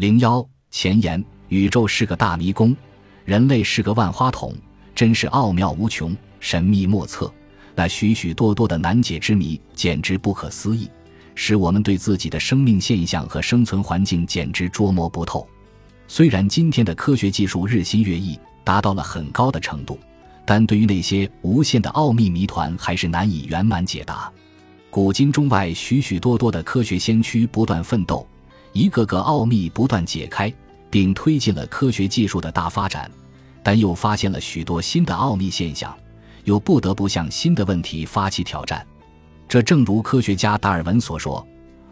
零幺前言：宇宙是个大迷宫，人类是个万花筒，真是奥妙无穷，神秘莫测。那许许多多的难解之谜，简直不可思议，使我们对自己的生命现象和生存环境简直捉摸不透。虽然今天的科学技术日新月异，达到了很高的程度，但对于那些无限的奥秘谜团，还是难以圆满解答。古今中外，许许多多的科学先驱不断奋斗，一个个奥秘不断解开，并推进了科学技术的大发展，但又发现了许多新的奥秘现象。又不得不向新的问题发起挑战，这正如科学家达尔文所说：“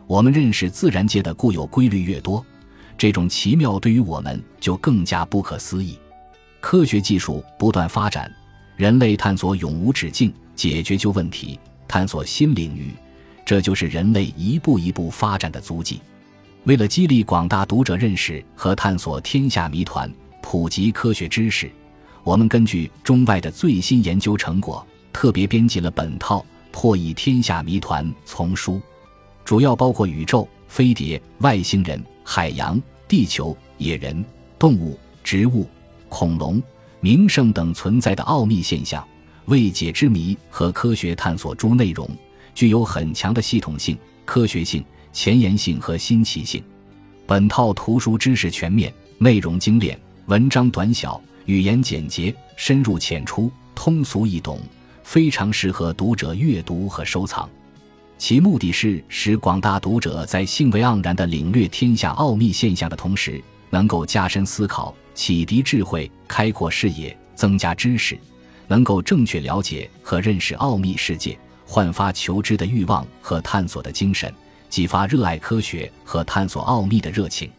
我们认识自然界的固有规律越多，这种奇妙对于我们就更加不可思议。”科学技术不断发展，人类探索永无止境，解决旧问题，探索新领域，这就是人类一步一步发展的足迹。为了激励广大读者认识和探索天下谜团，普及科学知识。我们根据中外的最新研究成果，特别编辑了本套《破译天下谜团》丛书，主要包括宇宙、飞碟、外星人、海洋、地球、野人、动物、植物、恐龙、名胜等存在的奥秘现象、未解之谜和科学探索诸内容，具有很强的系统性、科学性、前沿性和新奇性。本套图书知识全面，内容精炼，文章短小。语言简洁、深入浅出、通俗易懂，非常适合读者阅读和收藏。其目的是使广大读者在兴味盎然地领略天下奥秘现象的同时，能够加深思考、启迪智慧、开阔视野、增加知识，能够正确了解和认识奥秘世界，焕发求知的欲望和探索的精神，激发热爱科学和探索奥秘的热情。